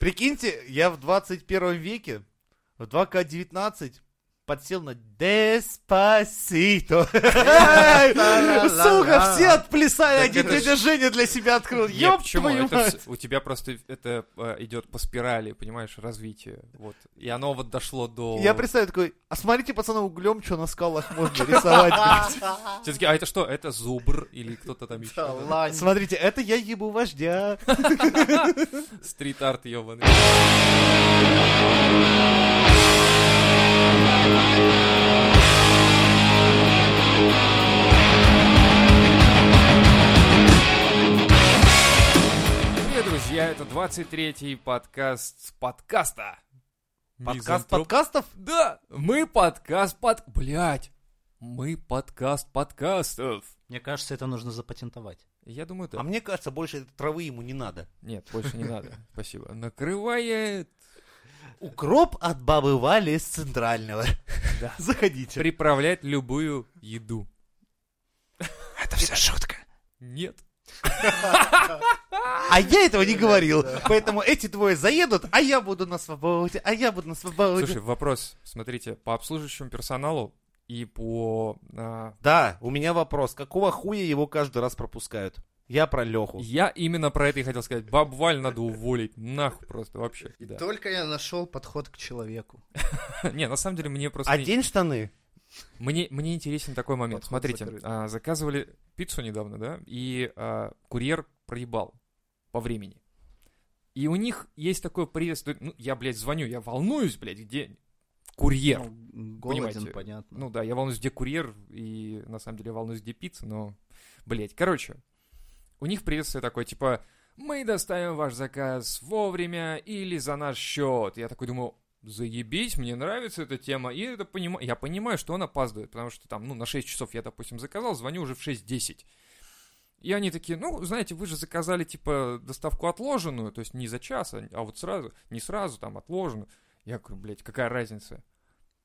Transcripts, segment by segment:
Прикиньте, я в 21 веке, в 2К19, подсел на Деспасито. Сука, все отплясали, один дядя Женя для себя открыл. Ёб твою мать. у тебя просто это э, идет по спирали, понимаешь, развитие. Вот. И оно вот дошло до... Я представляю такой, а смотрите, пацаны, углем, что на скалах можно рисовать. блядь». Все таки, а это что? Это зубр или кто-то там еще? Смотрите, это я ебу вождя. Стрит-арт ебаный. Привет, друзья, это 23-й подкаст подкаста. Подкаст Мизантроп- подкастов? Да, мы подкаст под... Блять, мы подкаст подкастов. Мне кажется, это нужно запатентовать. Я думаю, да. А мне кажется, больше этой травы ему не надо. Нет, больше не надо. Спасибо. Накрывает. Укроп от бабы Вали из Центрального. Да. Заходите. Приправлять любую еду. Это все шутка. Нет. А я этого не говорил. Поэтому эти двое заедут, а я буду на свободе, а я буду на свободе. Слушай, вопрос. Смотрите, по обслуживающему персоналу и по... а, Да, у меня вопрос. Какого хуя его каждый раз пропускают? Я про Леху. я именно про это и хотел сказать. Баб Валь надо уволить. Нахуй просто вообще. Да. Только я нашел подход к человеку. Не, на самом деле мне просто... Одень штаны. Мне, мне интересен такой момент. Подход Смотрите, а, заказывали пиццу недавно, да, и а, курьер проебал по времени. И у них есть такое приветствие. Ну, я, блядь, звоню, я волнуюсь, блядь, где курьер. Ну, голоден, Понимаете. понятно. Ну да, я волнуюсь, где курьер, и на самом деле волнуюсь, где пицца, но, блядь, короче, у них приветствие такое, типа, мы доставим ваш заказ вовремя или за наш счет. Я такой думаю, заебись, мне нравится эта тема, и это понима... я понимаю, что он опаздывает, потому что там, ну, на 6 часов я, допустим, заказал, звоню уже в 6.10. И они такие, ну, знаете, вы же заказали, типа, доставку отложенную, то есть не за час, а а вот сразу, не сразу, там, отложенную. Я говорю, блядь, какая разница?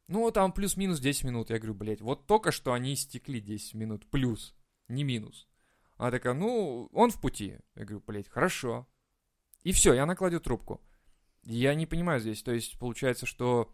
Ну, там плюс-минус 10 минут. Я говорю, блядь, вот только что они истекли 10 минут. Плюс, не минус. Она такая, ну, он в пути. Я говорю, блядь, хорошо. И все, и она кладет трубку. Я не понимаю здесь. То есть, получается, что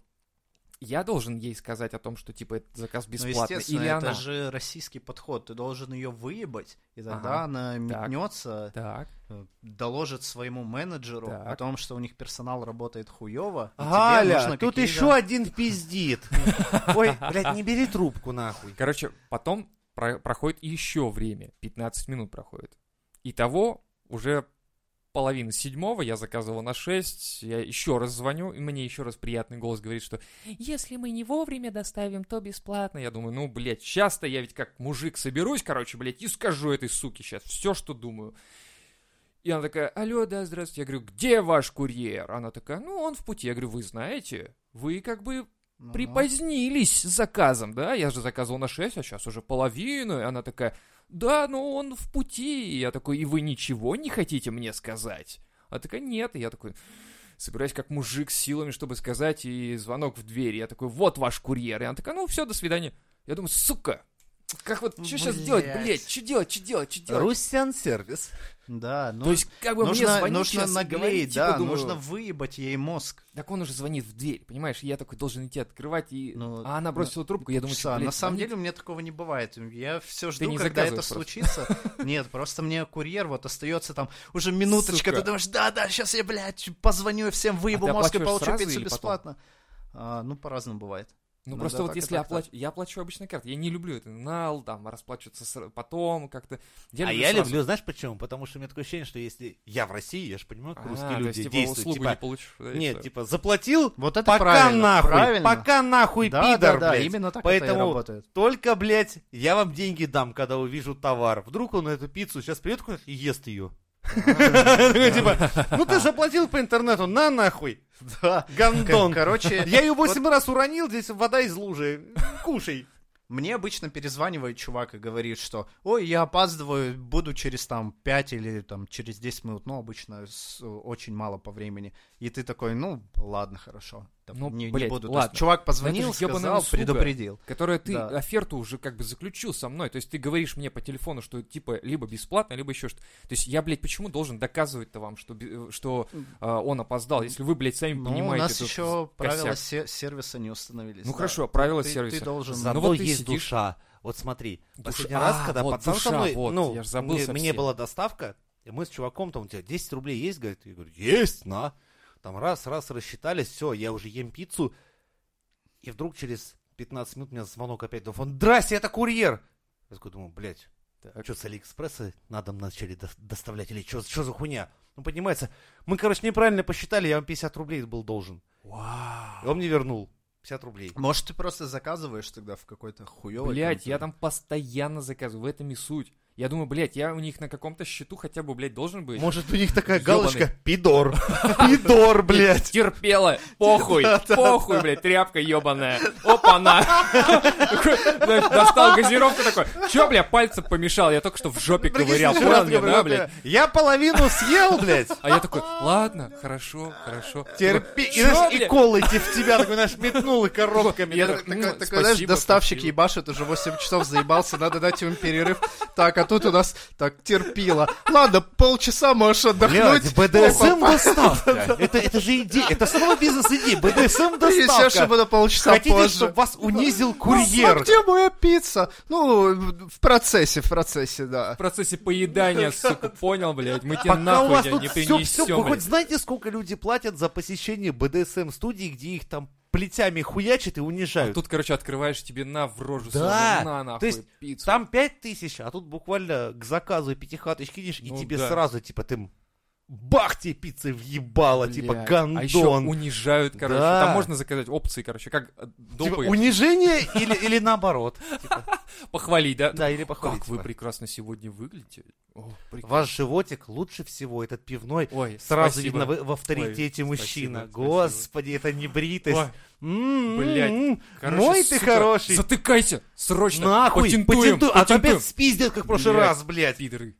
я должен ей сказать о том, что, типа, этот заказ Ну, бесплатный. естественно, или это она. же российский подход. Ты должен ее выебать, и тогда Ага. она метнется, Так. э, доложит своему менеджеру Так. о том, что у них персонал работает хуево. Галя, нужно тут еще один пиздит. Ой, блядь, не бери трубку нахуй. Короче, потом про- проходит еще время. 15 минут проходит. Итого уже половина седьмого, я заказывал на 6, я еще раз звоню, и мне еще раз приятный голос говорит, что если мы не вовремя доставим, то бесплатно. Я думаю, ну, блядь, сейчас-то я ведь как мужик соберусь, короче, блядь, и скажу этой суке сейчас все, что думаю. И она такая, алло, да, здравствуйте. Я говорю, где ваш курьер? Она такая, ну, он в пути. Я говорю, вы знаете, вы как бы Ну, припозднились с заказом, да? Я же заказывал на 6, а сейчас уже половину. И она такая, да, ну он в пути. И я такой, и вы ничего не хотите мне сказать? Она такая, нет. И я такой, собираюсь как мужик с силами, чтобы сказать, и звонок в дверь. Я такой, вот ваш курьер. И она такая, ну все, до свидания. Я думаю, сука, как вот, что сейчас делать, Блядь. что делать, что делать, что делать? Русян сервис. Да, ну, То есть, как бы мне нужно, звонить нужно сейчас наглеть, говорить, типа, да, думаю, нужно выебать ей мозг. Так он уже звонит в дверь, понимаешь? Я такой должен идти открывать, и... Ну, а она бросила трубку, я думаю, Часа. что, блядь, на самом звонить? деле у меня такого не бывает. Я все жду, не когда это просто. случится. Нет, просто мне курьер вот остается там уже минуточка. Сука. Ты думаешь, да-да, сейчас я, блядь, позвоню всем выебу А мозг и получу пиццу бесплатно. А, ну, по-разному бывает. Ну, Ну просто да, вот если так, оплачу, я оплачу обычно картой. Я не люблю это нал, там, расплачиваться сра- потом как-то. Я А люблю я сразу. люблю, знаешь почему? Потому что у меня такое ощущение, что если я в России, я же понимаю, как А, русские то люди есть, типа, действуют. услугу Типа, не получишь. да, нет, типа, заплатил, Вот это пока правильно, нахуй, правильно. пока нахуй, да, пидор, да, да, блядь. именно так Поэтому это и работает. Только, блядь, я вам деньги дам, когда увижу товар. Вдруг он эту пиццу сейчас придет и ест ее. Такой, Типа, ну ты заплатил по интернету, на нахуй, Да. гандон. Короче, Я ее восемь раз уронил, здесь вода из лужи. Кушай. Мне обычно перезванивает чувак и говорит, что ой, я опаздываю, буду через там 5 или там через 10 минут, ну, обычно с- очень мало по времени. И ты такой, ну, ладно, хорошо. Там, Ну, не, не блядь, буду. То ладно. есть чувак позвонил, это сказал, услуга. предупредил. Которая ты Да. оферту уже как бы заключил со мной. То есть ты говоришь мне по телефону, что типа либо бесплатно, либо еще что-то. То есть я, блядь, почему должен доказывать-то вам, что, э, что а, он опоздал, если вы, блядь, сами Ну, понимаете. у нас еще правила косяк. се- сервиса не установились. Ну да. хорошо, правила ты, сервиса. Ты должен... Зато Ну вот ты есть сидишь- душа. Вот смотри, Душа- последний раз, А, когда вот пацан со мной, вот, ну, я забыл мне, мне была доставка, и мы с чуваком там, у тебя 10 рублей есть, говорит, я говорю, есть, на. Там раз, раз, рассчитались, все, я уже ем пиццу, и вдруг через 15 минут у меня звонок опять, он, здрасте, это курьер. Я такой думаю, блядь, а что с Алиэкспресса на дом начали до- доставлять, или что за хуйня? Ну, поднимается, мы, короче, неправильно посчитали, я вам 50 рублей был должен. И он мне вернул 50 рублей. Может, ты просто заказываешь тогда в какой-то хуёвой... Блять, я там постоянно заказываю, в этом и суть. Я думаю, блядь, я у них на каком-то счету хотя бы, блядь, должен быть. Может, у них такая Ёбаный. галочка «Пидор». «Пидор», блядь. Терпела, похуй, похуй, блядь, тряпка ебаная. Опа-на. Достал газировку такой, чё, бля, пальцем помешал, я только что в жопе ковырял. Я половину съел, блядь. А я такой, ладно, хорошо, хорошо. Терпи. И, знаешь, и колы в тебя, такой, знаешь, метнул и коробками. Я Так, такой, ну, знаешь, доставщик ебашит, уже 8 часов заебался, надо дать ему перерыв. Так, а тут у нас, так, терпила. Ладно, полчаса можешь отдохнуть. Блядь, БДСМ доставка. Это, это же идея, это снова бизнес-идея. БДСМ доставка. буду полчаса Хотите, позже. чтобы вас унизил Ну, курьер? а где моя пицца? Ну, в процессе, в процессе, да. В процессе поедания, сука, понял, блядь, мы тебе Пока у нахуй вас тебя тут не все, все, принесем, вы хоть знаете, сколько люди платят за посещение БДСМ-студии, где их там плетями хуячат и А унижают? тут, короче, открываешь тебе на в рожу Да, сразу, на, нахуй, то есть пиццу. Там пять тысяч, а тут буквально к заказу пятихатыч кинешь, и Ну тебе да. сразу, типа, ты бах тебе пиццы въебало, типа, Блядь. гандон. А еще унижают, короче. Да. Там можно заказать опции, короче, как э, Типа, допы унижение или, или наоборот. Типа, похвалить, да? да, или похвалить. Как вы типа. прекрасно сегодня выглядите. О, прекрасно. Ваш животик лучше всего, этот пивной. Ой, Сразу спасибо. видно в, в авторитете Ой, мужчина. спасибо, спасибо. Господи, это не бритость. Ой, М-м-м. блядь, короче, Мой ты хороший. Затыкайся, срочно. Нахуй, Патентуем, патентуй. А то опять спиздят, как в прошлый Блядь. раз, блядь. Пидоры.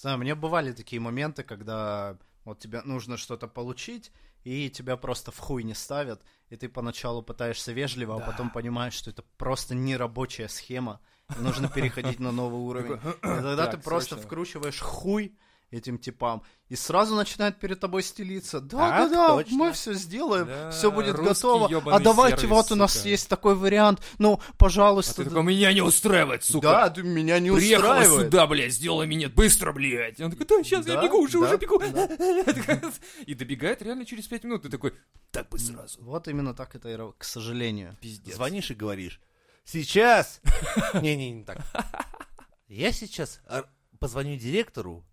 Знаю, мне бывали такие моменты, когда вот тебе нужно что-то получить, и тебя просто в хуй не ставят, и ты поначалу пытаешься вежливо, а потом понимаешь, что это просто нерабочая схема, нужно переходить на новый уровень. И тогда ты просто вкручиваешь хуй этим типам, и сразу начинает перед тобой стелиться. Да, да, Так да, точно. мы все сделаем, Да, все будет готово. А давайте сервис, вот у нас сука. есть такой вариант. Ну, А пожалуйста. ты такой, меня не устраивает, сука. да, ты меня не Приехала устраивает. сюда, блядь, сделай минет, быстро, блядь. Он такой, да, сейчас я Да, бегу, уже, да, уже бегу. да. И добегает реально через пять минут. Ты такой, так бы сразу. Вот именно так это, и к сожалению. Пиздец. Звонишь и говоришь, сейчас. Не-не, не так. Я сейчас а, позвоню директору,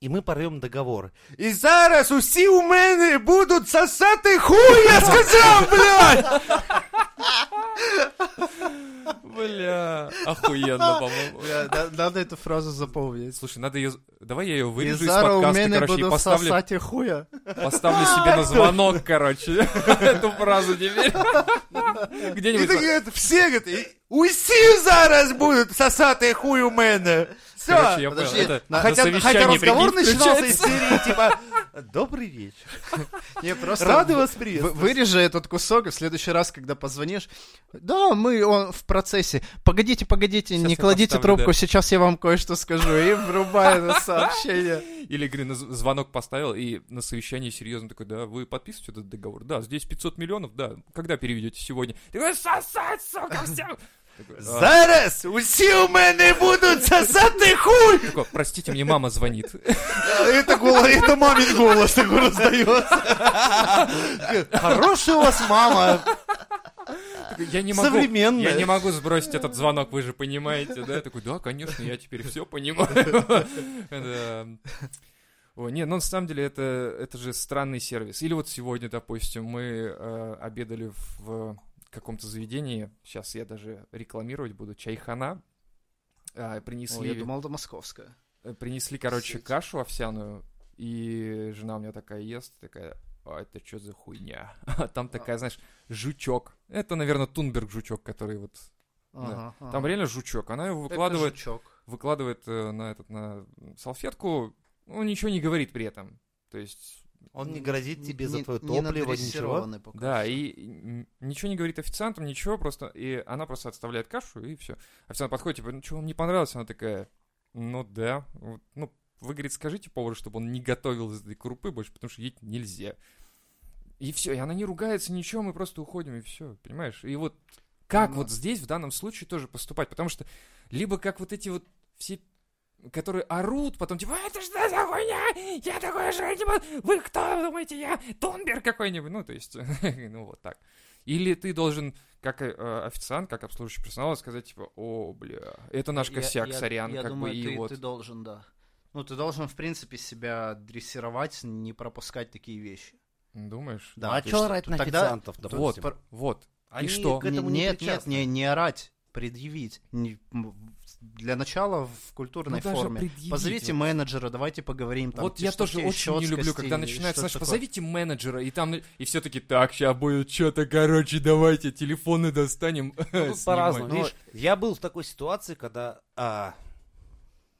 і ми порвем договор. І зараз усі у мене будуть сосати хуй, я сказав, блядь! Бля, охуенно, по-моему. Бля, да- Надо эту фразу запомнить. Слушай, надо ее... Давай я ее И вырежу из зараз у подкаста, мене короче, и буду поставлю, сосать и хуя. поставлю себе на звонок, короче, эту фразу теперь. І Где-нибудь... такі, от, всі, говорять, «І усі зараз будуть сосати хуй у мене. Все. Короче, я понял. подожди, Это на- на Хотя, хотя совещании, разговор прикинь, начинался из серии, типа, добрый вечер. Не, просто Рады вас в- приветствовать. Вырежи этот кусок, и в следующий раз, когда позвонишь, да, мы он в процессе. Погодите, погодите, Сейчас не я кладите поставлю, трубку, да. сейчас я вам кое-что скажу. И врубаю на сообщение. Или, говорю, на з- звонок поставил, и на совещании серьезно такой, да, вы подписываете этот договор? Да, здесь 500 миллионов, да, когда переведете сегодня? Ты говоришь, сосать, сука, всем! «А». Зараз усі у мене будуть сосати хуй. Такой, простите, мне мама звонит. Это, голос, это мамин голос такой раздается. Хорошая у вас мама. Я не могу, Современная. я не могу сбросить этот звонок, вы же понимаете, да? Я такой, да, конечно, я теперь все понимаю. Да. О, не, ну на самом деле это, это же странный сервис. Или вот сегодня, допустим, мы э, обедали в каком-то заведении, сейчас я даже рекламировать буду, чайхана, А, О, принесли, я думал, это московская. э, принесли, короче, Сеть. кашу овсяную, и жена у меня такая ест, такая, а это что за хуйня? А там такая, знаешь, жучок. Это, наверное, Тунберг жучок, который вот... Ага, ага. Там реально жучок. Она его выкладывает, выкладывает э, на, этот, на салфетку, ну, ничего не говорит при этом. То есть Он не грозит тебе за Не- твое не топливо, ничего. надрессированный пока Да, что. и ничего не говорит официантам, ничего, просто, и она просто отставляет кашу, и все. Официант подходит, типа, ну что, вам не понравилось? Она такая, ну да, вот, ну, вы, говорит, скажите повару, чтобы он не готовил из этой крупы больше, потому что есть нельзя. И все, и она не ругается, ничего, мы просто уходим, и все, понимаешь? И вот как Ну. вот здесь в данном случае тоже поступать? Потому что либо как вот эти вот все которые орут, потом типа, это что за хуйня? Я такое жрать не буду. Вы кто думаете, я Тунберг какой-нибудь? Ну, то есть, ну, вот так. Или ты должен, как э, официант, как обслуживающий персонал, сказать, типа, о, бля, это наш Я- косяк, я- сорян, Я как думаю, бы, и ты, вот. ты должен, да. Ну, ты должен, в принципе, себя дрессировать, не пропускать такие вещи. Думаешь? Да, Ну, а то что орать на тогда- официантов, Вот, допустим? пр- вот. Они что? к этому не нет, нет, причастны. не, не орать, предъявить. Не- для начала в культурной Ну, форме. Позовите менеджера, давайте поговорим. Там, вот я тоже очень не люблю, когда начинается, знаешь, такое. позовите менеджера, и там, и все таки так, сейчас будет что-то, короче, давайте телефоны достанем. Ну, тут снимать». по-разному. Ну, Видишь, я был в такой ситуации, когда... а,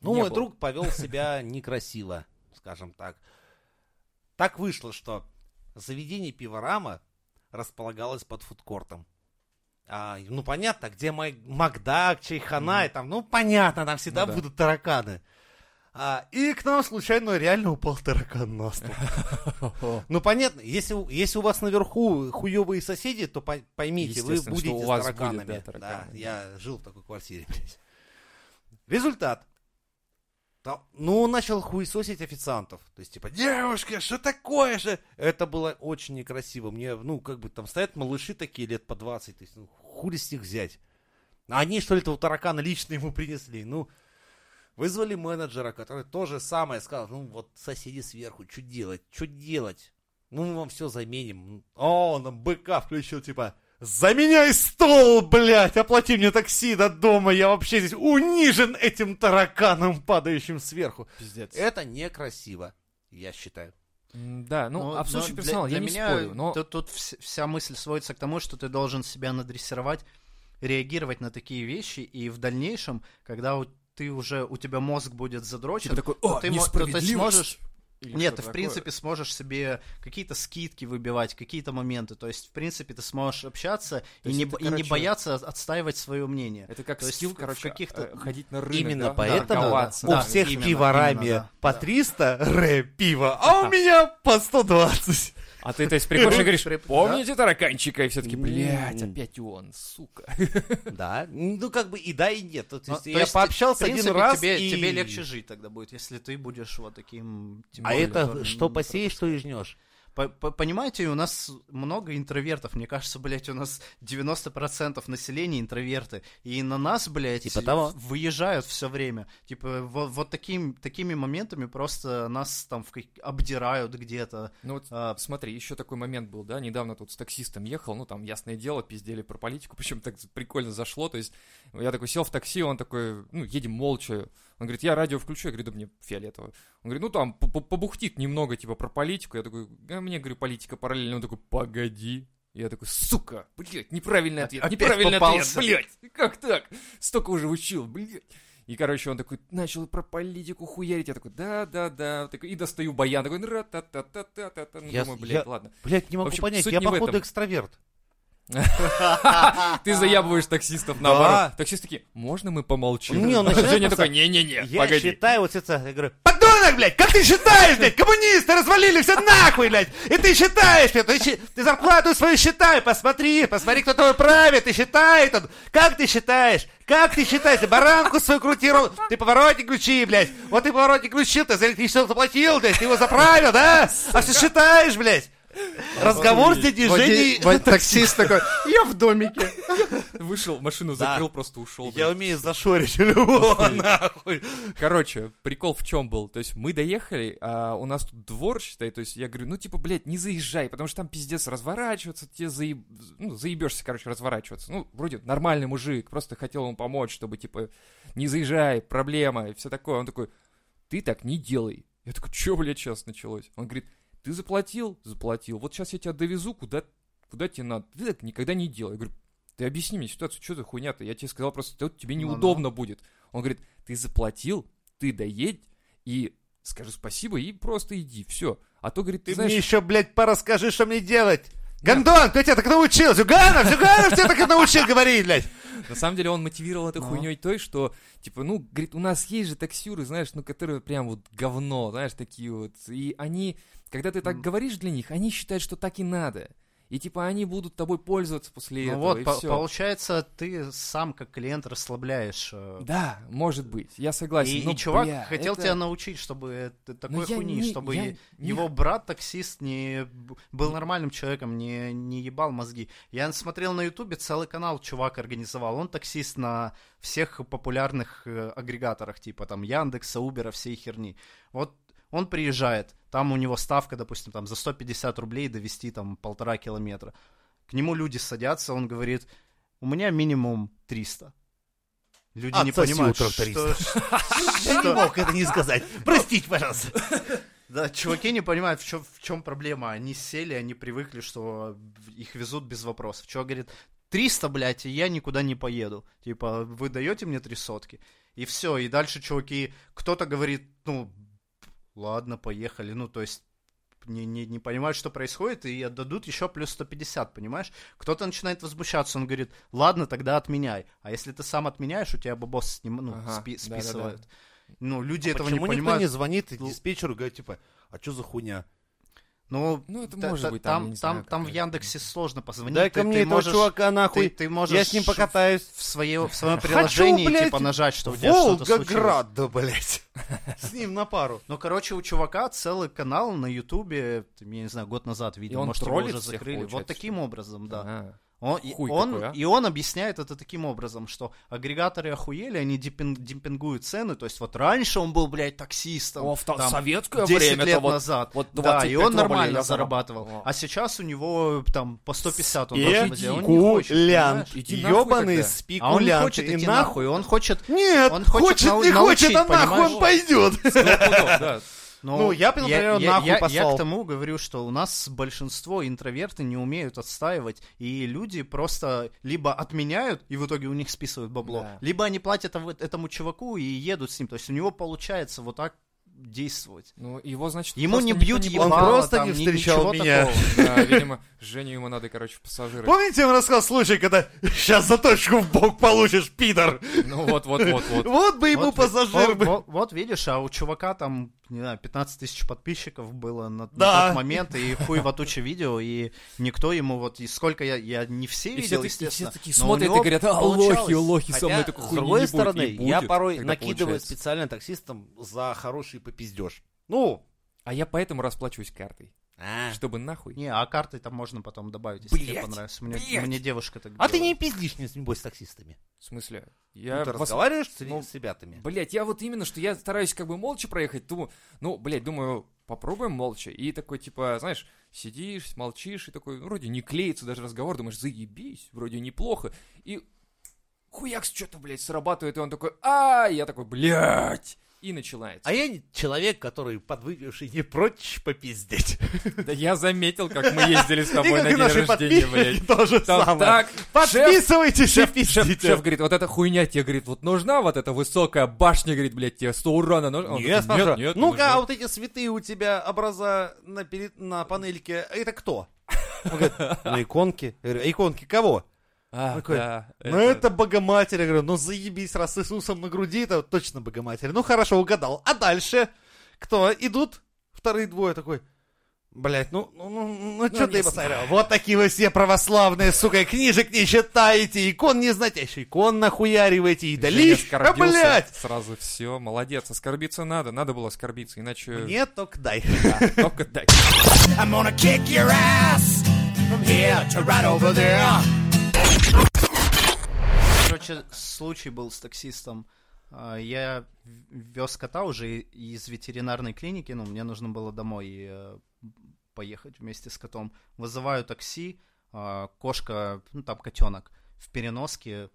ну, Не мой был. друг повел себя некрасиво, скажем так. Так вышло, что заведение пиворама располагалось под фудкортом. А, ну, понятно, где мой Макдак, Чайхана, и там, ну, понятно, там всегда Ну да. будут тараканы. А, и к нам случайно реально упал таракан на стол. Ну, понятно, если, у- если у вас наверху хуевые соседи, то пой- поймите, вы будете у с будет, тараканами. да, тараканы, Да, я жил в такой квартире. Результат. Та- Ну, он начал хуесосить официантов. То есть, типа, девушка, что такое же? Это было очень некрасиво. Мне, ну, как бы там стоят малыши такие лет по 20. То есть, ну, хули с них взять? А они, что ли, этого таракана лично ему принесли? Ну, вызвали менеджера, который то же самое сказал. Ну, вот соседи сверху, что делать? Что делать? Ну, мы вам все заменим. О, он нам быка включил, типа, заменяй стол, блядь, оплати мне такси до дома, я вообще здесь унижен этим тараканом, падающим сверху. Пиздец. Это некрасиво, я считаю. Да, ну, Но- обслуживающий но персонал, для, я для не меня спорю, но... тут, тут вс- вся мысль сводится к тому, что ты должен себя надрессировать, реагировать на такие вещи, и в дальнейшем, когда у- ты уже, у тебя мозг будет задрочен, Типа такой, то о, ты, мо- то ты сможешь... Или Нет, ты, в такое. принципе, сможешь себе какие-то скидки выбивать, какие-то моменты. То есть, в принципе, ты сможешь общаться и есть не, это, и не бояться отстаивать свое мнение. Это как То есть скилл, в- в короче, каких-то- э, ходить на рынок, Именно да, поэтому торговаться, у да, всех именно, пиварами именно, да, по да. 300 ре пива, а у меня по 120. А ты, то есть, приходишь и говоришь, помните тараканчика? И все таки блядь, М. опять он, сука. Да, ну как бы и да, и нет. То Ну, есть я пообщался один раз тебе, и... тебе легче жить тогда будет, если ты будешь вот таким... тем А это что посеешь, что и жнешь. По- по- Понимаете, у нас много интровертов. Мне кажется, блядь, у нас 90% населения интроверты. И на нас, блядь, Типа того. выезжают все время. Типа вот, вот таким, такими моментами просто нас там в обдирают где-то. Ну вот А, смотри, еще такой момент был, да, недавно тут с таксистом ехал, ну там, ясное дело, пиздели про политику, причем так прикольно зашло, то есть я такой сел в такси, он такой, ну, едем молча, он говорит, я радио включу, я говорю, да мне фиолетово. Он говорит, ну там побухтит немного, типа, про политику, я такой, а мне, говорю, политика параллельно, он такой, погоди. Я такой, сука, блядь, неправильный ответ, Опять неправильный попался. ответ, блядь, как так? Столько уже учил, блядь. И, короче, он такой, начал про политику хуярить. Я такой, да-да-да. И достаю баян. Такой, ра-та-та-та-та-та. Ну, Я- думаю, я- блядь, ладно. Блять, не могу В общем, понять, я походу этом. экстраверт. Ты заябываешь таксистов наоборот. Таксисты такие, можно мы помолчим? Не, он начинает такой, не-не-не, Я считаю вот это, я говорю, подонок, блядь, как ты считаешь, блядь, коммунисты развалили все нахуй, блядь, и ты считаешь, блядь, ты, ты зарплату свою считай, посмотри, посмотри, кто твой правит, ты считай, тут, как ты считаешь, как ты считаешь, ты баранку свою крутил, ты поворотник включи, блядь, вот ты поворотник включил, ты за электричество заплатил, блядь, ты его заправил, да, а все считаешь, блядь, разговор с дядей Женей, таксист такой, я в домике. Вышел, машину закрыл, просто ушел. я умею зашорить любого, нахуй. Короче, прикол в чем был? То есть мы доехали, а у нас тут двор, считай, то есть я говорю, ну типа, блядь, не заезжай, потому что там пиздец разворачиваться, тебе заеб... ну, заебешься, короче, разворачиваться. Ну, вроде нормальный мужик, просто хотел ему помочь, чтобы, типа, не заезжай, проблема, и все такое. Он такой, ты так не делай. Я такой, что, блядь, сейчас началось? Он говорит, ты заплатил? Заплатил. Вот сейчас я тебя довезу, куда, куда тебе надо. Ты так никогда не делай. Я говорю, ты объясни мне ситуацию, что за хуйня-то? Я тебе сказал просто, «Да вот тебе Ну-ну. неудобно будет. Он говорит, ты заплатил, ты доедь, и скажи спасибо и просто иди, все. А то, говорит, ты, Ты знаешь... мне еще, блядь, порасскажи, что мне делать. Гондон, кто тебя так научил? Зюганов, Зюганов тебя так научил говорить, блядь. На самом деле он мотивировал этой Ну. хуйней той, что, типа, ну, говорит, у нас есть же таксюры, знаешь, ну, которые прям вот говно, знаешь, такие вот. И они, когда ты так говоришь для них, они считают, что так и надо. И, типа, они будут тобой пользоваться после Ну этого, вот, и по- всё. получается, ты сам как клиент расслабляешь. э, Да, может быть, я согласен. И, но, и чувак бля, хотел это- тебя научить, чтобы это- такой Ну, я хуйни, не- чтобы я е- не его брат таксист не был нормальным человеком, не, не ебал мозги. Я смотрел на ютубе, целый канал чувак организовал. Он таксист на всех популярных э, агрегаторах, типа там Яндекса, Убера, всей херни. Вот он приезжает, там у него ставка, допустим, там за 150 рублей довести там полтора километра. К нему люди садятся, он говорит, у меня минимум 300. Люди не Отсоси понимают, утром что, 300. что- Я не мог это не сказать. Простите, пожалуйста. Да, чуваки не понимают, в чем, в чем проблема. Они сели, они привыкли, что их везут без вопросов. Чувак говорит, 300, блядь, и я никуда не поеду. Типа, вы даете мне три сотки? И все, и дальше чуваки, кто-то говорит, ну, ладно, поехали. Ну, то есть, не, не, не понимают, что происходит, и отдадут еще плюс 150, понимаешь? Кто-то начинает возмущаться, он говорит, ладно, тогда отменяй. А если ты сам отменяешь, у тебя бабос сним, ну, Ага, спи- списывают. Ну, люди этого не Почему никто понимают. не звонит диспетчеру и говорит, типа, а что за хуйня? Ну, Ну, это та- может та- быть, там, там, знаю, там в. Яндексе сложно позвонить. Дай-ка ты, мне ты этого можешь, чувака нахуй. ты, ты можешь Я с ним в- покатаюсь. в, свое, в своем Хочу, приложении блядь, типа нажать, что у тебя что-то случилось. Волгоград, да, блядь. С ним на пару. Ну, короче, у чувака целый канал на Ютубе, я не знаю, год назад видел, может, его уже закрыли. Вот таким образом, да. А. Он, и, Хуй он, такой, а? и он объясняет это таким образом, что агрегаторы охуели, они демпин- демпингуют цены, то есть вот раньше он был, блядь, таксистом. О, в там, советское 10 время лет вот, назад. вот да, 25 и он нормально зарабатывал. зарабатывал. А сейчас у него там по 150 он должен делать. Он не хочет, Спекулянт. нахуй Ёбаный тогда. А он не спекулянт. хочет идти нахуй. нахуй, он хочет... Нет, Он хочет хочет, не научить, хочет, а нахуй он пойдет. Стопудов, да. Ну, я бы, например, я, нахуй я- послал. я к тому говорю, что у нас большинство интроверты не умеют отстаивать, и люди просто либо отменяют, и в итоге у них списывают бабло, Да. либо они платят этому чуваку и едут с ним. То есть у него получается вот так действовать. Ну, его, значит, Ему не бьют не ебало, Он просто там, не встречал меня. Да, видимо, Женю ему надо, короче, пассажиры. Помните, я вам рассказал случай, когда сейчас за точку в бок получишь, пидор? Ну вот, вот, вот, вот. Вот бы ему Вот, пассажир вот- вот видишь, а у чувака там, не знаю, 15 тысяч подписчиков было на, на Да. тот момент, и хуй в туче видео, и никто ему вот, и сколько я, я не все И все, видел, все естественно. такие но у смотрят и говорят, а, лохи, лохи, со мной такой с хуйни другой не будет». стороны, И я будет, порой накидываю получается. специально таксистам за хороший попиздеж. Ну, А я поэтому расплачиваюсь картой. А, Чтобы нахуй. Не, а карты там можно потом добавить, если тебе Блядь, понравится. Мне, блядь. мне девушка так а ты не пиздишь, не небось, с таксистами. В смысле? Ну, Я ты вас- разговариваешь с, ну, с ребятами? Блять, я вот именно, что я стараюсь как бы молча проехать, думаю, ну, блять, думаю, попробуем молча. И такой, типа, знаешь, сидишь, молчишь, и такой, ну, вроде не клеится даже разговор, думаешь, заебись, вроде неплохо. И хуякс что-то, блядь, срабатывает, и он такой, а я такой, блядь, и начинается. А я человек, который подвыпивший не прочь попиздеть. Да я заметил, как мы ездили с тобой на день рождения, блядь. тоже самое. Подписывайтесь и пиздите. шеф говорит, вот эта хуйня тебе, говорит, вот нужна вот эта высокая башня, говорит, блядь, тебе 100 урона нужно? Он Нет, нет, не ну-ка, нужна». а вот эти святые у тебя образа на, на панельке, это кто? Он говорит. Я говорю, «А иконки кого? А, Такой, да, Ну, это Богоматерь. Я говорю, ну, заебись, раз с Иисусом на груди, это точно Богоматерь. Ну, хорошо, угадал. А дальше? Кто? Идут вторые двое такой... Блять, ну, ну, ну, ну, что ты посмотрел? Вот такие вы все православные, сука, книжек не читаете, икон не знаете, а еще икон нахуяриваете, и далишь, а, блядь! Сразу все, молодец, оскорбиться надо, надо было оскорбиться, иначе... Нет, только дай. Да, только дай. I'm gonna kick your ass from here to right over there. Короче, случай был с таксистом. А, Я вез кота уже из ветеринарной клиники, ну, мне нужно было домой э, поехать вместе с котом. Вызываю такси, а, кошка, ну, там котенок, в переноске,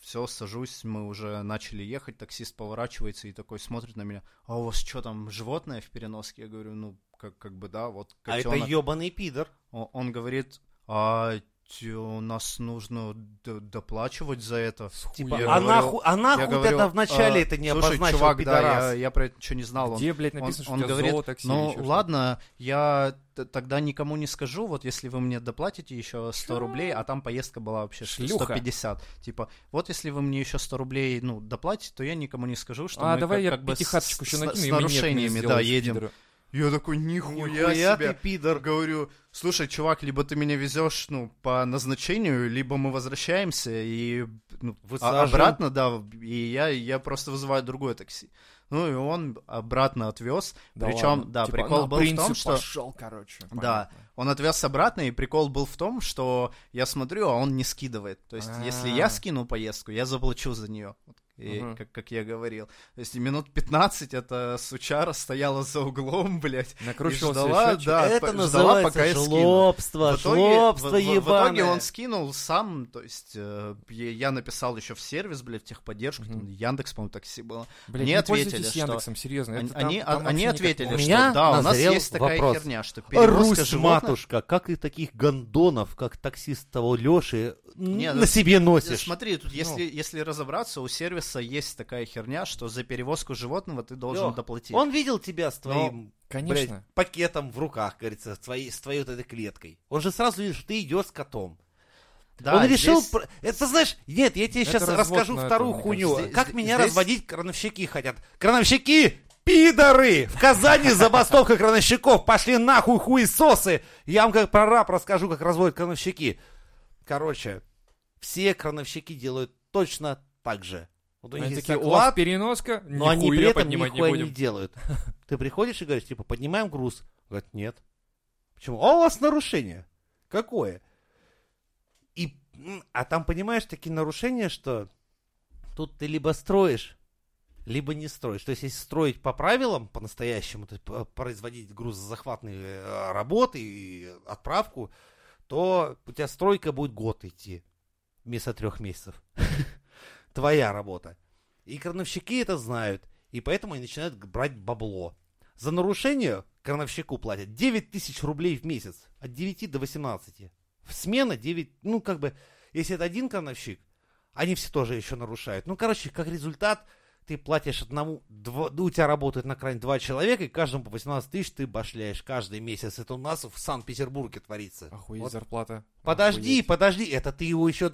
все, сажусь, мы уже начали ехать, таксист поворачивается и такой смотрит на меня, а у вас что там, животное в переноске? Я говорю, ну, как, как бы да, вот А это котенок. ебаный пидор. О- Он говорит, а у нас нужно доплачивать за это. Типа, Я а говорю- нахуй, а нахуй Я ты говорю, это вначале «А, это не слушай, обозначил, чувак, да, пидорас?» я, я про это ничего не знал. Он- Где, блядь, он, написано, что он у тебя говорит, зоотоксин ну ладно, я тогда никому не скажу, вот если вы мне доплатите еще 100 рублей, а там поездка была вообще Шлюха. 150. Типа, вот если вы мне еще 100 рублей, ну, доплатите, то я никому не скажу, что А, мы давай как, я как бы с- еще накину, с нарушениями, да, едем. пидора. Я такой, нихуя, Нихуя себе. ты, пидор. Говорю, слушай, чувак, либо ты меня везешь, ну, по назначению, либо мы возвращаемся и ну, а- обратно, да, и я, я просто вызываю другое такси. Ну, и он обратно отвез. Да Причем, ладно. да, Типа, прикол был в том, что... пошел, короче. Да, понятно. он отвез обратно, и прикол был в том, что я смотрю, а он не скидывает. То есть, если я А. скину поездку, я заплачу за нее. Вот, и Мгм. как, как я говорил. То есть минут 15 эта сучара стояла за углом, блядь, и Накручивался ждала, счетчик. да, это по- ждала, называется пока я скину. жлобство, В итоге, жлобство в- в- в итоге он скинул сам, то есть э, я, написал еще в сервис, блядь, в техподдержку, там Яндекс, по-моему, такси было. Блядь, Мне не ответили, что- Яндексом, серьезно. это Они, там- они, там а- они никак ответили, У что меня да, у нас есть такая вопрос. херня, что перевозка Русь, животных- матушка, как и таких гондонов, как таксист того Леши, Не, на ну, себе носишь? Смотри, тут если, если разобраться, у сервиса есть такая херня, что за перевозку животного ты должен Лёх, доплатить. Он видел тебя с твоим Конечно. блядь, пакетом в руках, говорится, с твоей, с твоей вот этой клеткой. Он же сразу видит, что ты идешь с котом. Да, он решил... здесь- про- Это знаешь, нет, я тебе Это сейчас расскажу вторую это, хуйню. кажется. как Здесь- меня здесь- разводить крановщики хотят. Крановщики! Пидоры! В Казани забастовка крановщиков! Пошли нахуй хуесосы! Я вам как прораб расскажу, как разводят крановщики. Короче, все крановщики делают точно так же. Вот у них Они есть такие, у вас оклад, переноска, но они при этом нихуя не не, будем. делают. Ты приходишь и говоришь, типа, поднимаем груз. Говорят, нет. Почему? А у вас нарушение. Какое? И, а там, понимаешь, такие нарушения, что тут ты либо строишь, либо не строишь. То есть, если строить по правилам, по-настоящему, то есть, производить грузозахватные э, работы и отправку, то у тебя стройка будет год идти вместо трех месяцев. Твоя работа. И крановщики это знают. И поэтому они начинают брать бабло. За нарушение крановщику платят 9 тысяч рублей в месяц. От 9 до 18. Смена 9, ну как бы, если это один крановщик, они все тоже еще нарушают. Ну, короче, как результат, ты платишь одному, два- ну, у тебя работает на крайне два человека, и каждому по 18 тысяч ты башляешь каждый месяц. Это у нас в Санкт-Петербурге творится. Охуеть, Вот зарплата. Подожди, Охуеть. подожди, это ты его еще...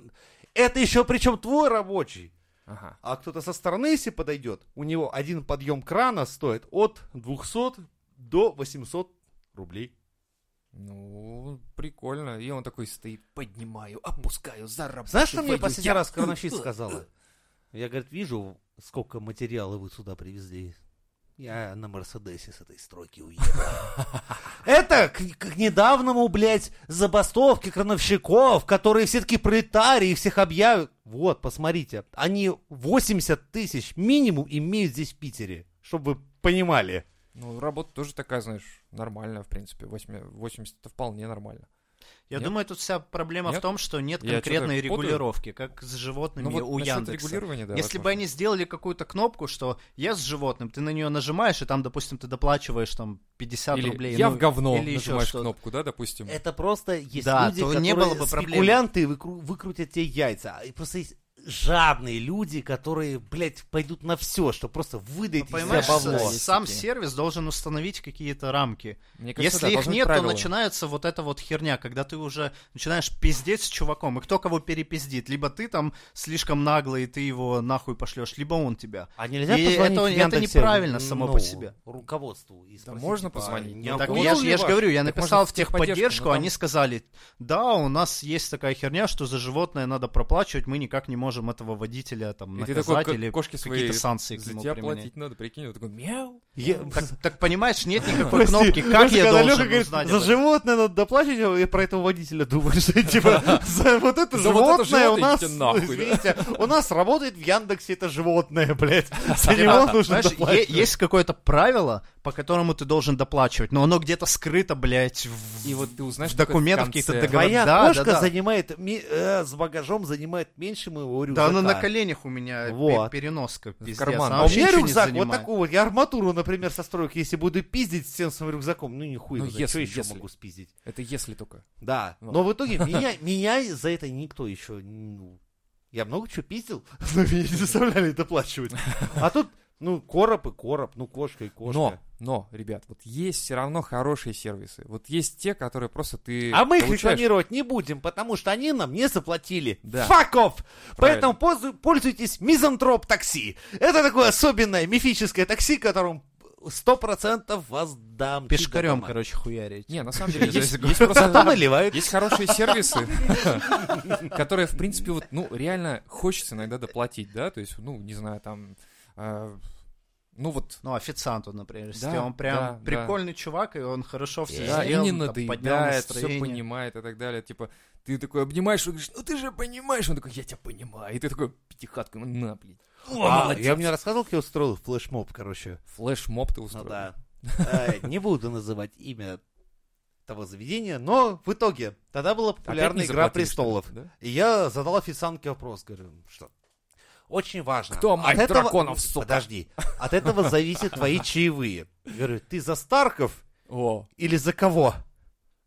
Это еще причем твой рабочий. Ага. А кто-то со стороны, если подойдет, у него один подъем крана стоит от 200 до 800 рублей. Ну, прикольно. И он такой стоит, поднимаю, опускаю, зарабатываю. Знаешь, что мне последний раз крановщик сказала? Я, говорит, вижу, сколько материала вы сюда привезли. Я на Мерседесе с этой стройки уеду. Это к, к недавнему, блядь, забастовке крановщиков, которые все таки пролетарии, всех объявят. Вот, посмотрите, они 80 тысяч минимум имеют здесь в Питере, чтобы вы понимали. Ну, работа тоже такая, знаешь, нормальная, в принципе. 80, 80 это вполне нормально. Я Нет? думаю, тут вся проблема Нет? в том, что нет Я конкретной путаю. регулировки, как с животными Ну, вот у Яндекса. да, Если бы они сделали какую-то кнопку, что я с животным, ты на нее нажимаешь, и там, допустим, ты доплачиваешь там 50 Или рублей. я ну, в говно или еще нажимаешь что-то. кнопку, да, допустим. Это просто есть Да, люди, то которые не было бы проблем. спекулянты выкру- выкрутят тебе яйца. И просто есть жадные люди, которые, блядь, пойдут на все, что просто выдать Ну, из себя Понимаешь, бабло. сам такие. сервис должен установить какие-то рамки. Мне кажется, Если да, их нет, правила. то начинается вот эта вот херня, когда ты уже начинаешь пиздеть с чуваком, и кто кого перепиздит. Либо ты там слишком наглый, и ты его нахуй пошлешь, либо он тебя. А нельзя И позвонить это- это неправильно само ну, по себе. руководству и спросить, можно типа, позвонить. не Ну, Так я, ж- ли я же говорю, я Так написал в техподдержку, там- они сказали, да, у нас есть такая херня, что за животное надо проплачивать, мы никак не можем этого водителя там И наказать такой, или какие-то санкции за тебя платить надо, прикинь, он такой, мяу. Я- Так, так понимаешь, нет никакой Прости, кнопки, как я должен Лёха говорит, узнать за животное надо доплачивать, я про этого водителя думаю, что типа за вот это животное у нас, да. извините, у нас работает в Яндексе это животное, блядь. За него нужно е- доплачивать. есть какое-то правило, по которому ты должен доплачивать, но оно где-то скрыто, блядь, в, И вот ты узнаешь в документах каких-то договорах. Твоя Да, кошка да, да. занимает э, с багажом занимает меньше моего Да рюкзака. она на коленях у меня Вот. переноска, пиздец. карман. А у меня рюкзак вот такой вот. Я арматуру например, со строек, если буду пиздить всем своим рюкзаком, ну нихуя, Ну, если- что еще если. могу спиздить? Это если только. Да, Вот. но в итоге меня, меня за это никто еще, ну, я много чего пиздил, но меня не заставляли это доплачивать. А тут, ну, короб и короб, ну, кошка и кошка. Но, но, ребят, вот есть все равно хорошие сервисы. Вот есть те, которые просто ты А мы их получаешь- рекламировать не будем, потому что они нам не заплатили. Да. Fuck off! Правильно. Поэтому пользу- пользуйтесь Мизантроп такси. Это такое особенное мифическое такси, которым сто процентов вас дам. Пешкарем, короче, хуярить. Не, на самом деле есть, есть Зато просто наливают. есть хорошие сервисы, которые, в принципе, вот, ну, реально хочется иногда доплатить, да, то есть, ну, не знаю, там, э, ну, вот, Ну, официанту, например, если Да, он прям да, да. прикольный чувак, и он хорошо все да, и сделал, не там, поднял надоедает, все понимает и так далее, типа, ты такой обнимаешь, и говоришь, ну, ты же понимаешь, он такой, я тебя понимаю, и ты такой, пятихатку, ему на, блин. О, А, молодец. я мне рассказывал, как я устроил флешмоб, короче. Флешмоб ты Ну устроил. да. Э, Не буду называть имя того заведения, но в итоге тогда была популярная «Игра престолов». да? И я задал официантке вопрос, говорю, что очень важно. Кто От мать этого- драконов, сука? Подожди. От этого зависят твои чаевые. Говорю, ты за Старков О, или за кого?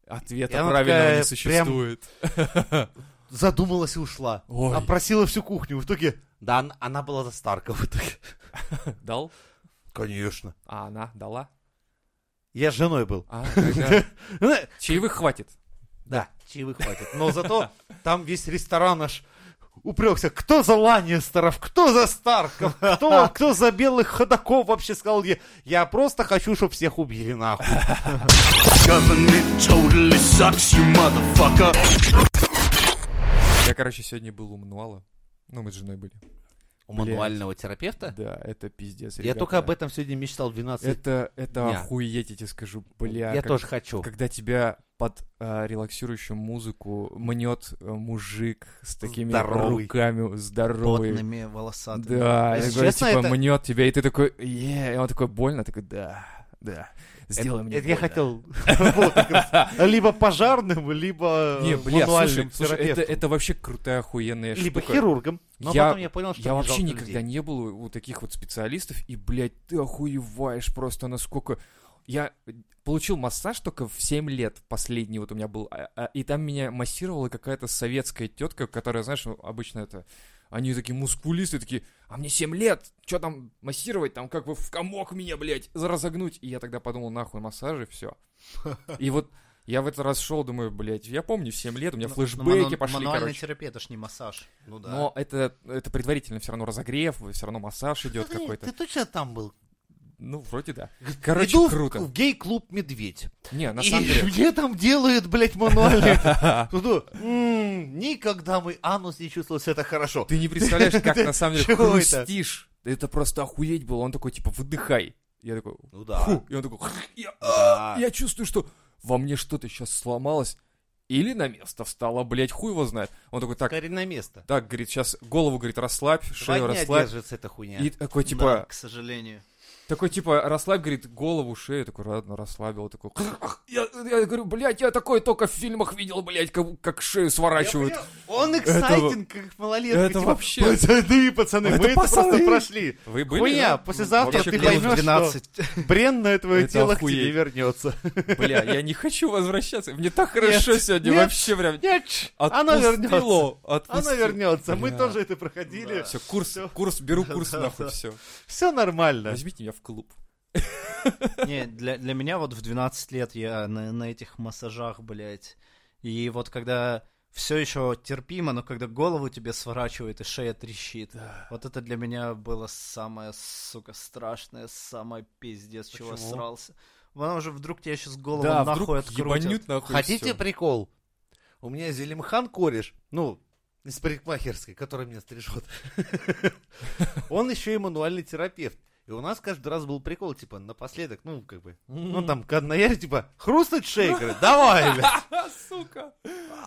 ответа правильного такая не существует. Задумалась и ушла. Ой. Опросила всю кухню. В итоге, да, она- она была за Старков в итоге. Дал? Конечно. А она дала? Я с женой был. А, тогда Ну, чаевых хватит. Да, чаевых хватит. Но зато там весь ресторан аж упрекся. Кто за Ланнистеров? Кто за Старков? Кто, кто за белых ходаков вообще сказал я? Я просто хочу, чтобы всех убили нахуй. Totally sucks. Я, короче, сегодня был у мануала. Ну, мы с женой были. У Блядь. мануального терапевта? Да, это пиздец, Я ребята. только об этом сегодня мечтал в 12 Это, это дня. охуеть, я тебе скажу, бля. Я как- тоже хочу. Когда тебя под а, релаксирующую музыку мнет э, мужик с такими Здоровый. руками здоровый. Потными, волосатыми. Да, Если я говорю, честно, типа, это- мнет тебя, и ты такой, е, и он такой, больно? Такой, да, да, сделай Это- мне это я больно». хотел либо пожарным, либо Не, бля, слушай, это, вообще крутая, охуенная Либо штука. хирургом. Но Я- потом я понял, что Я вообще никогда не был у таких вот специалистов, и, блядь, ты охуеваешь просто насколько... Я получил массаж только в 7 лет, последний вот у меня был, а- а- и там меня массировала какая-то советская тетка, которая, знаешь, обычно это... Они такие мускулисты, такие, а мне 7 лет, что там массировать, там как бы в комок меня, блядь, разогнуть. И я тогда подумал, нахуй массажи, все. И вот я в этот раз шел, думаю, блядь, я помню, в 7 лет у меня Ну, флешбеки ману- пошли, Мануальный короче. терапия, это ж не массаж. Ну да. Но это, это предварительно все равно разогрев, все равно массаж идет какой-то. Ты точно там был? Ну, вроде да. Короче, Иду в- круто. в гей-клуб «Медведь». Не, на и самом деле... мне там делают, блядь, мануальный. Тут, м, Никогда мой анус не чувствовал себя так хорошо. Ты не представляешь, как на самом деле хрустишь. Это просто охуеть было. Он такой, типа, выдыхай. Я такой, Ну да. И он такой, я, Да. я чувствую, что во мне что-то сейчас сломалось. Или на место встало, блядь, хуй его знает. Он такой, так, Скорее на место. так, говорит, сейчас голову, говорит, расслабь, Два шею расслабь. держится эта хуйня. И такой, Да, типа, к сожалению. Такой, типа, расслабь, говорит, голову, шею. Такой, ладно, расслабил. Такой, я, я говорю, блядь, я такое только в фильмах видел, блядь, как, как шею сворачивают. Я. Он эксайтинг, как малолетка. это типа, вообще- Пацаны, пацаны, Это мы это пацаны. просто прошли. Вы были? Хуйня, да? послезавтра Вообще ты поймешь, что 12. бренное твое Это тело к охуеть. тебе вернется. Бля, я не хочу возвращаться. Мне так хорошо Нет, сегодня, нет, вообще прям Нет, оно вернется. Оно вернется. Мы тоже это проходили. Все, курс, курс, беру курс Да, нахуй, да. все. Все нормально. Возьмите меня в клуб. Не, для, для меня вот в 12 лет я на, на этих массажах, блядь. И вот когда все еще терпимо, но когда голову тебе сворачивает и шея трещит. Вот это для меня было самое, сука, страшное, самое пиздец, чего Почему? срался. Потому что вдруг тебя сейчас голову Да, нахуй вдруг открутят. нахуй. Хотите всё. прикол? У меня Зелимхан кореш, ну, из парикмахерской, который меня стрижет. Он еще и мануальный терапевт. И у нас каждый раз был прикол, типа, напоследок, ну, как бы, ну, там, я, типа, хрустнуть шеей, говорит, давай, бля. Сука.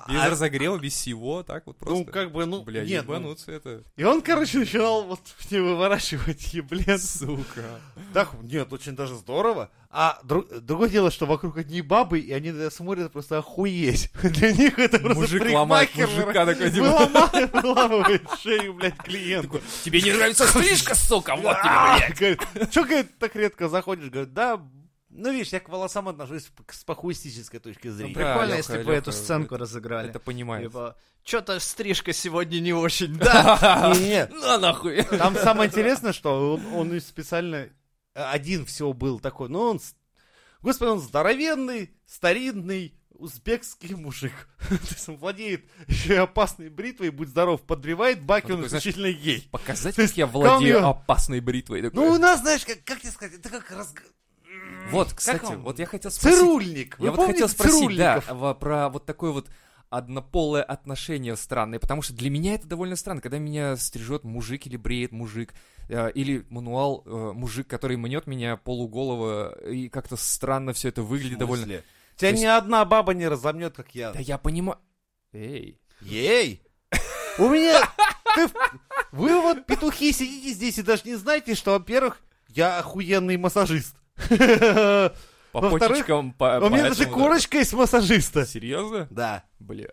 Без А- разогрева, без всего, так вот просто. Ну, как бы, ну, Бля, нет, ну, ебануться это. И он, короче, начинал вот мне выворачивать еблен. Сука. Так, нет, очень даже здорово. А дру- другое дело, что вокруг одни бабы, и они смотрят просто охуеть. Для них это просто Мужик ломает мужика такой, типа. выломает- выламывает шею, блядь, клиенту. Тебе не нравится стрижка, сука, вот тебе, А, блядь. говорит, Чё, говорит, так редко заходишь? Говорит, да, ну, видишь, я к волосам отношусь с пахуистической точки Ну, зрения. Да, прикольно, Лёха, если бы эту сценку это- разыграли. Это понимает. Типа, что-то стрижка сегодня не очень, да? Не-не-не, На нахуй. Там самое интересное, что он, специально э, один всего был такой, ну он, господи, он здоровенный, старинный, узбекский мужик. То есть он владеет еще и опасной бритвой, будь здоров, подбривает баки, Он он исключительно гей. Показать, То как есть, я владею опасной бритвой. такой. Ну, у нас, знаешь, как, как тебе сказать, это как разг... Вот, кстати, вот я хотел спросить. Цирульник. Вы Я вот хотел спросить, да, про вот такое вот однополое отношение странное, потому что для меня это довольно странно, когда меня стрижет мужик или бреет мужик, э, или мануал э, мужик, который мнет меня полуголого, и как-то странно все это выглядит довольно. Тебя То есть- ни одна баба не разомнет, как я. Да я понимаю. Эй, Ей! У меня... Вы вот, петухи, сидите здесь и даже не знаете, что, во-первых, я охуенный массажист. По Во-вторых, почечкам, по, У меня по даже этому, да. корочка есть массажиста. Серьезно? Да. Бля.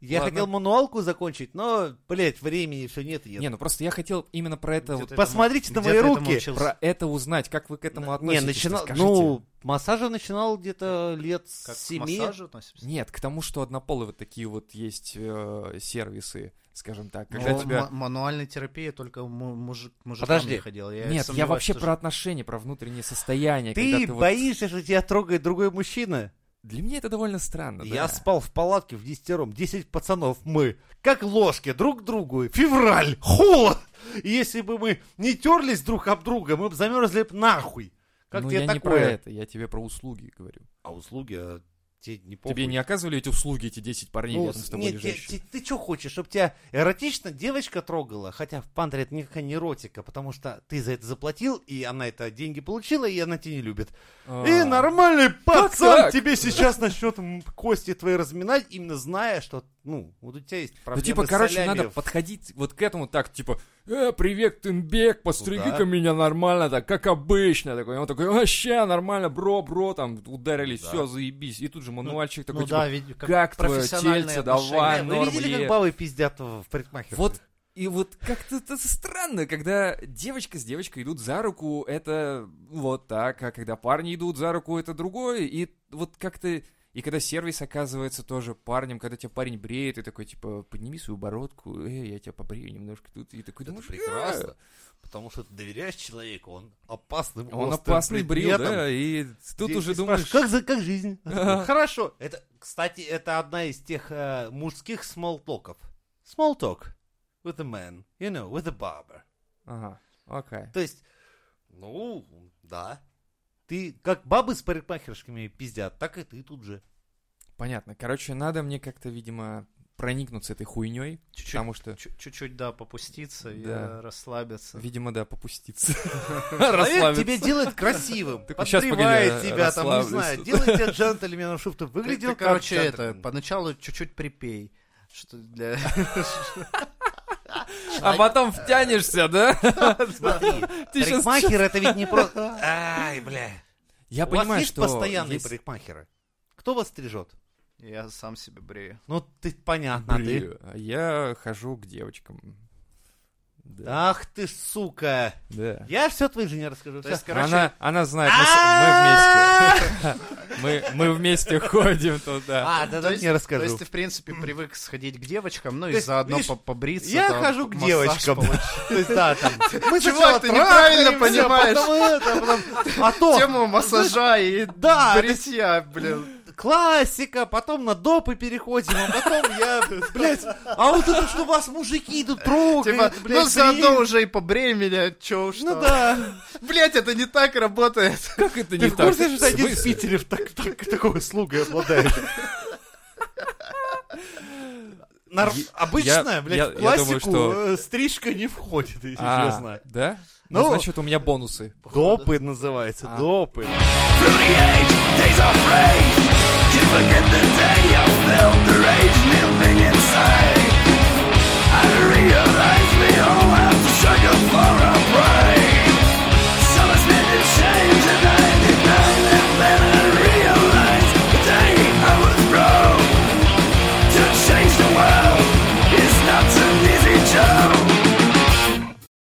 Я Ладно. хотел мануалку закончить, но, блядь, времени все нет и нет. Не, ну просто я хотел именно про это вот Где-то Посмотрите на Где мои ты этому руки. учился? про это узнать, как вы к этому Не, относитесь. начинал... скажите. Ну, массажа начинал где-то лет Как с к семи. массажу относимся? Нет, к тому, что однополые вот такие вот есть э, сервисы, скажем так. Ну, Когда тебя... ма- мануальной терапии только му- мужик, мужикам Подожди. не ходил. Я Нет, я вообще что про отношения, про внутреннее состояние. Ты когда ты вот- боишься, что тебя трогает другой мужчина? Для меня это довольно странно, Я да. спал в палатке в десятером, десять пацанов мы, как ложки друг к другу, февраль, холод. И если бы мы не терлись друг об друга, мы бы замерзли б нахуй. Как Ну, тебе я не про такое? это, я тебе про услуги говорю. А услуги, а тебе не похуй. Тебе не оказывали эти услуги, эти 10 парней Ну, рядом с тобой нет, те- лежащие? те- ты что хочешь, чтобы тебя эротично девочка трогала? Хотя в Пандре это никакая не эротика, потому что ты за это заплатил, и она это деньги получила, и она тебя не любит. А, И нормальный пацан тебе сейчас начнет кости твои разминать, именно зная, что, ну, вот у тебя есть Ну, проблемы типа, с короче, солями надо подходить вот к этому так, типа, э, привет, Тынбек, постриги-ка да. меня нормально, так, как обычно, такой. И он такой, вообще, нормально, бро, бро, там, ударились, Да. все, заебись. И тут же мануальчик такой, Ну типа, да, ведь как, как твое тельце, давай, Вы видели, норм, как е». бабы пиздят в парикмахерской? Вот и вот как-то это странно, когда девочка с девочкой идут за руку, это вот так, а когда парни идут за руку, это другое, и вот как-то... И когда сервис оказывается тоже парнем, когда тебя парень бреет, и такой, типа, подними свою бородку, э, я тебя побрею немножко тут, и такой, Это думаешь, прекрасно. Потому что ты доверяешь человеку, он опасным Он опасный брил, да, и тут Здесь уже ты думаешь... как, за, как жизнь? Хорошо. Это, кстати, это одна из тех э, мужских смолтоков. Small talk with a man, you know, with a barber. Ага, окей. То есть, ну, да. Ты, как бабы с парикмахерскими пиздят, так и ты тут же. Понятно. Короче, надо мне как-то, видимо, проникнуться этой хуйней, Чуть-чуть, потому что, чуть- чуть-чуть, да, попуститься и Да. расслабиться. видимо, да, попуститься. Человек Расслабиться. тебя делает красивым, погоди, тебя, там, не знаю, делает тебя джентльменом, чтобы ты выглядел короче, это, поначалу чуть-чуть припей. Что для... А потом втянешься, да? Смотри, Ты щас- парикмахер это ведь не просто... Ай, бля. Я У вас понимаю, есть что... постоянные есть- парикмахеры? Кто вас стрижет? Я сам себе брею. Ну, ты понятно, а ты. Я хожу к девочкам. Да. Ах ты, сука. да. Я все твоей жене расскажу. То есть, короче, Она, она знает, мы, А! мы вместе. Мы, мы вместе ходим туда. А, да, то да, есть- не То расскажу. есть ты, в принципе, привык сходить к девочкам, ну То и есть, заодно побриться. Я там, хожу к девочкам. То есть, да, там. Мы Чувак, ты неправильно трахаемся, понимаешь. потом это, потом- А то Тему массажа и Да, бритья, блин. Классика, потом на допы переходим, а потом я, блядь, а вот это что вас мужики идут трогают, Типа, блядь, ну заодно уже и побрей меня, чё уж Ну да. Блять, это не так работает. Как это Ты не в так? курсе, что один в? Питере в так- так- такой услугой обладает? Я- Обычная, я- блядь, я в классику думаю, что- э, стрижка не входит, если А, честно. да? Ну, Ну, значит, у меня бонусы. Допы называется, А. допы. forget the day I felt the rage inside. I realize we all have to struggle for our pride.